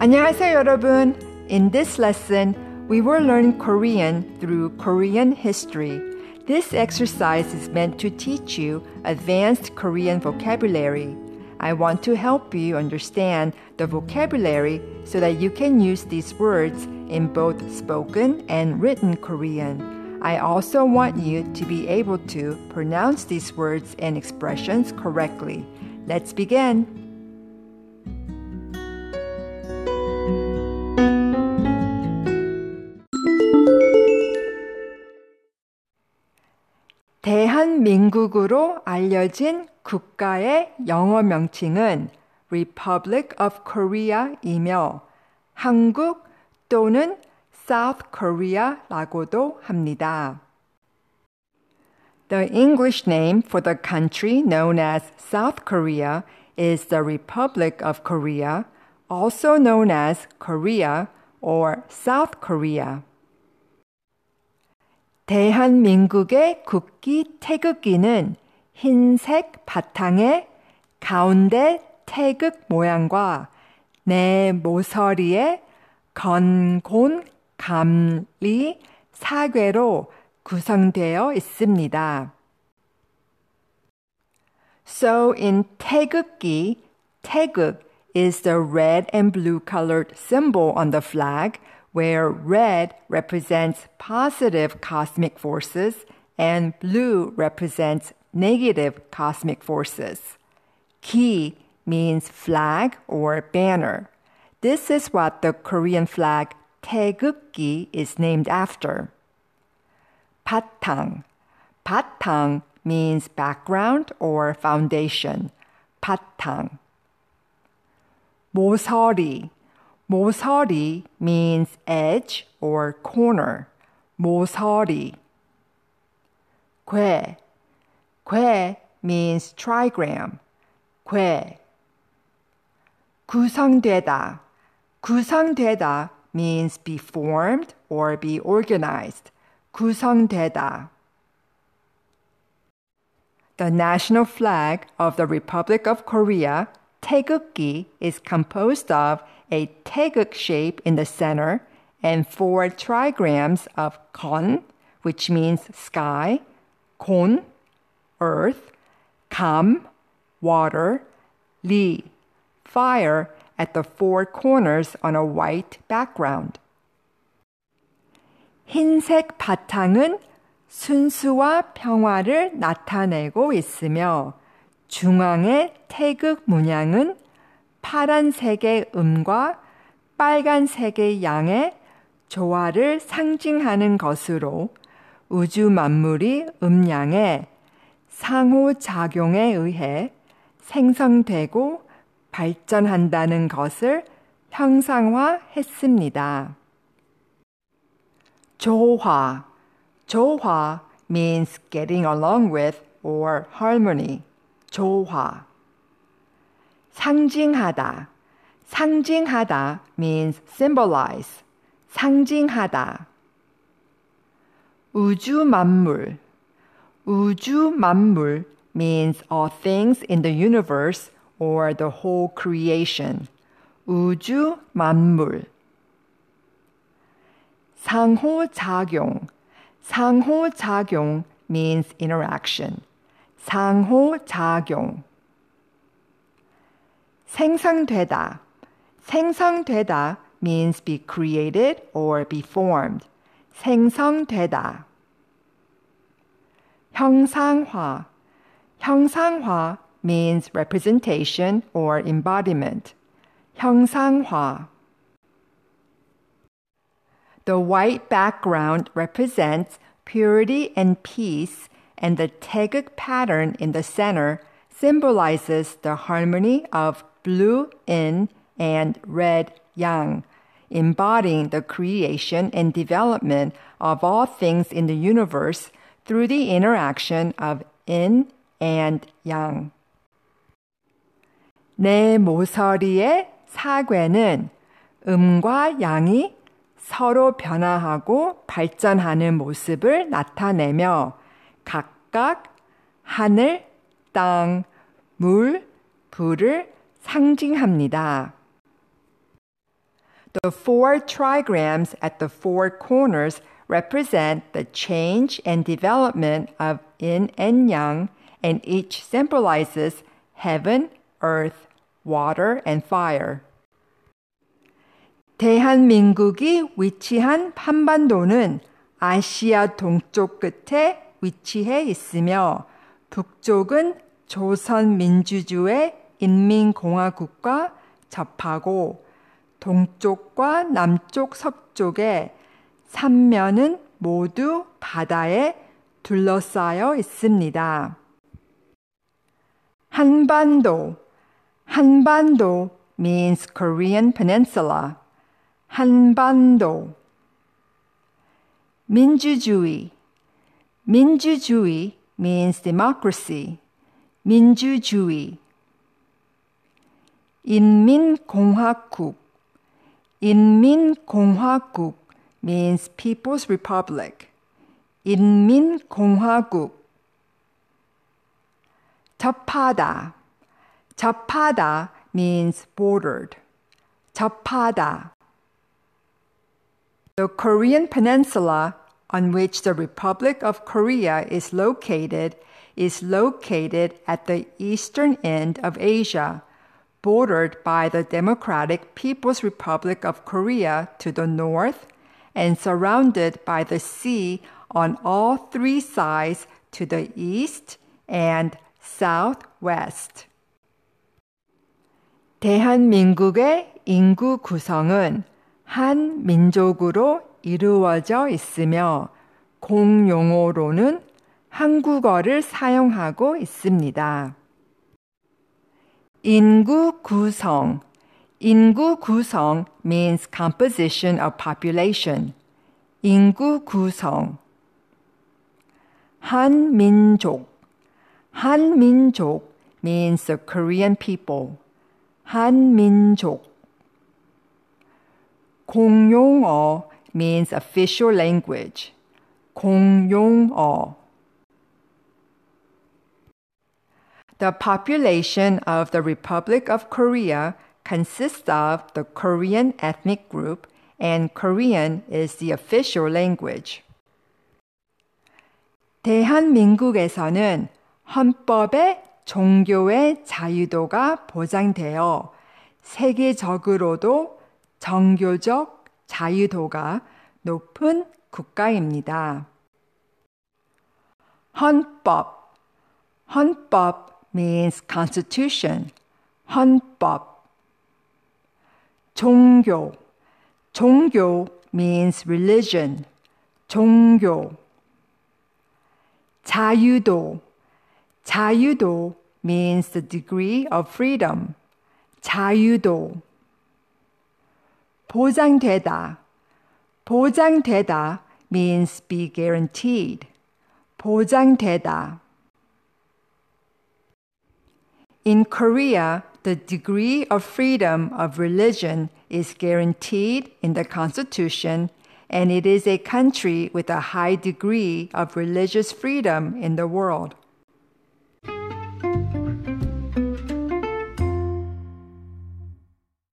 안녕하세요, 여러분. In this lesson, we will learn Korean through Korean history. This exercise is meant to teach you advanced Korean vocabulary. I want to help you understand the vocabulary so that you can use these words in both spoken and written Korean. I also want you to be able to pronounce these words and expressions correctly. Let's begin. 민국으로 알려진 국가의 영어 명칭은 Republic of Korea이며 한국 또는 South Korea라고도 합니다. The English name for the country known as South Korea is the Republic of Korea, also known as Korea or South Korea. 대한민국의 국기 태극기는 흰색 바탕에 가운데 태극 모양과 내 모서리에 건곤 감리 사괴로 구성되어 있습니다. So in 태극기, 태극 is the red and blue colored symbol on the flag where red represents positive cosmic forces and blue represents negative cosmic forces. 기 means flag or banner. This is what the Korean flag 태극기 is named after. 바탕. 바탕 means background or foundation. 바탕. 모서리. 모서리 means edge or corner. 모서리. 괘. 괘 means trigram. 괘. 구성되다. 구성되다 means be formed or be organized. 구성되다. The national flag of the Republic of Korea 태극기, is composed of a 태극 shape in the center and four trigrams of 건, which means sky, 곤, earth, 감, water, 리, fire, at the four corners on a white background. 흰색 바탕은 순수와 평화를 나타내고 있으며 중앙의 태극 문양은 파란색의 음과 빨간색의 양의 조화를 상징하는 것으로 우주 만물이 음양의 상호작용에 의해 생성되고 발전한다는 것을 형상화했습니다. 조화, 조화 means getting along with or harmony. 조화. 상징하다, 상징하다 means symbolize. 상징하다. 우주 만물, 우주 만물 means all things in the universe or the whole creation. 우주 만물. 상호작용. 상호작용 means interaction. 상호작용. 생성되다. 생성되다 means be created or be formed. 생성되다. 형상화. 형상화 means representation or embodiment. 형상화. The white background represents purity and peace, and the 태극 pattern in the center symbolizes the harmony of blue in and red yang, embodying the creation and development of all things in the universe through the interaction of yin and yang. 내 모서리의 사괴는 음과 양이 서로 변화하고 발전하는 모습을 나타내며 각각 하늘, 땅, 물, 불을 상징합니다. The four trigrams at the four corners represent the change and development of yin and yang, and each symbolizes heaven, earth, water, and fire. 대한민국이 위치한 한반도는 아시아 동쪽 끝에 위치해 있으며 북쪽은 조선민주주의 인민공화국과 접하고 동쪽과 남쪽 서쪽의 삼면은 모두 바다에 둘러싸여 있습니다. 한반도 한반도 means Korean peninsula. 한반도 민주주의 민주주의 means democracy. 민주주의 인민공화국 인민공화국 means People's Republic. 인민공화국 접하다 접하다 means bordered. 접하다 The Korean peninsula on which the Republic of Korea is located is located at the eastern end of Asia, bordered by the Democratic People's Republic of Korea to the north and surrounded by the sea on all three sides to the east and southwest. 대한민국의 인구 구성은 한 민족으로 이루어져 있으며 공용어로는 한국어를 사용하고 있습니다. 인구 구성 인구 구성 means composition of population. 인구 구성 한민족 한민족 means the Korean people. 한민족 공용어 means official language. 공용어 The population of the Republic of Korea consists of the Korean ethnic group and Korean is the official language. 대한민국에서는 헌법에 종교의 자유도가 보장되어 세계적으로도 정교적 자유도가 높은 국가입니다. 헌법 헌법 means constitution. 헌법 종교 종교 means religion. 종교 자유도 자유도 means the degree of freedom. 자유도 보장되다 보장되다 means be guaranteed. 보장되다 In Korea, the degree of freedom of religion is guaranteed in the Constitution, and it is a country with a high degree of religious freedom in the world.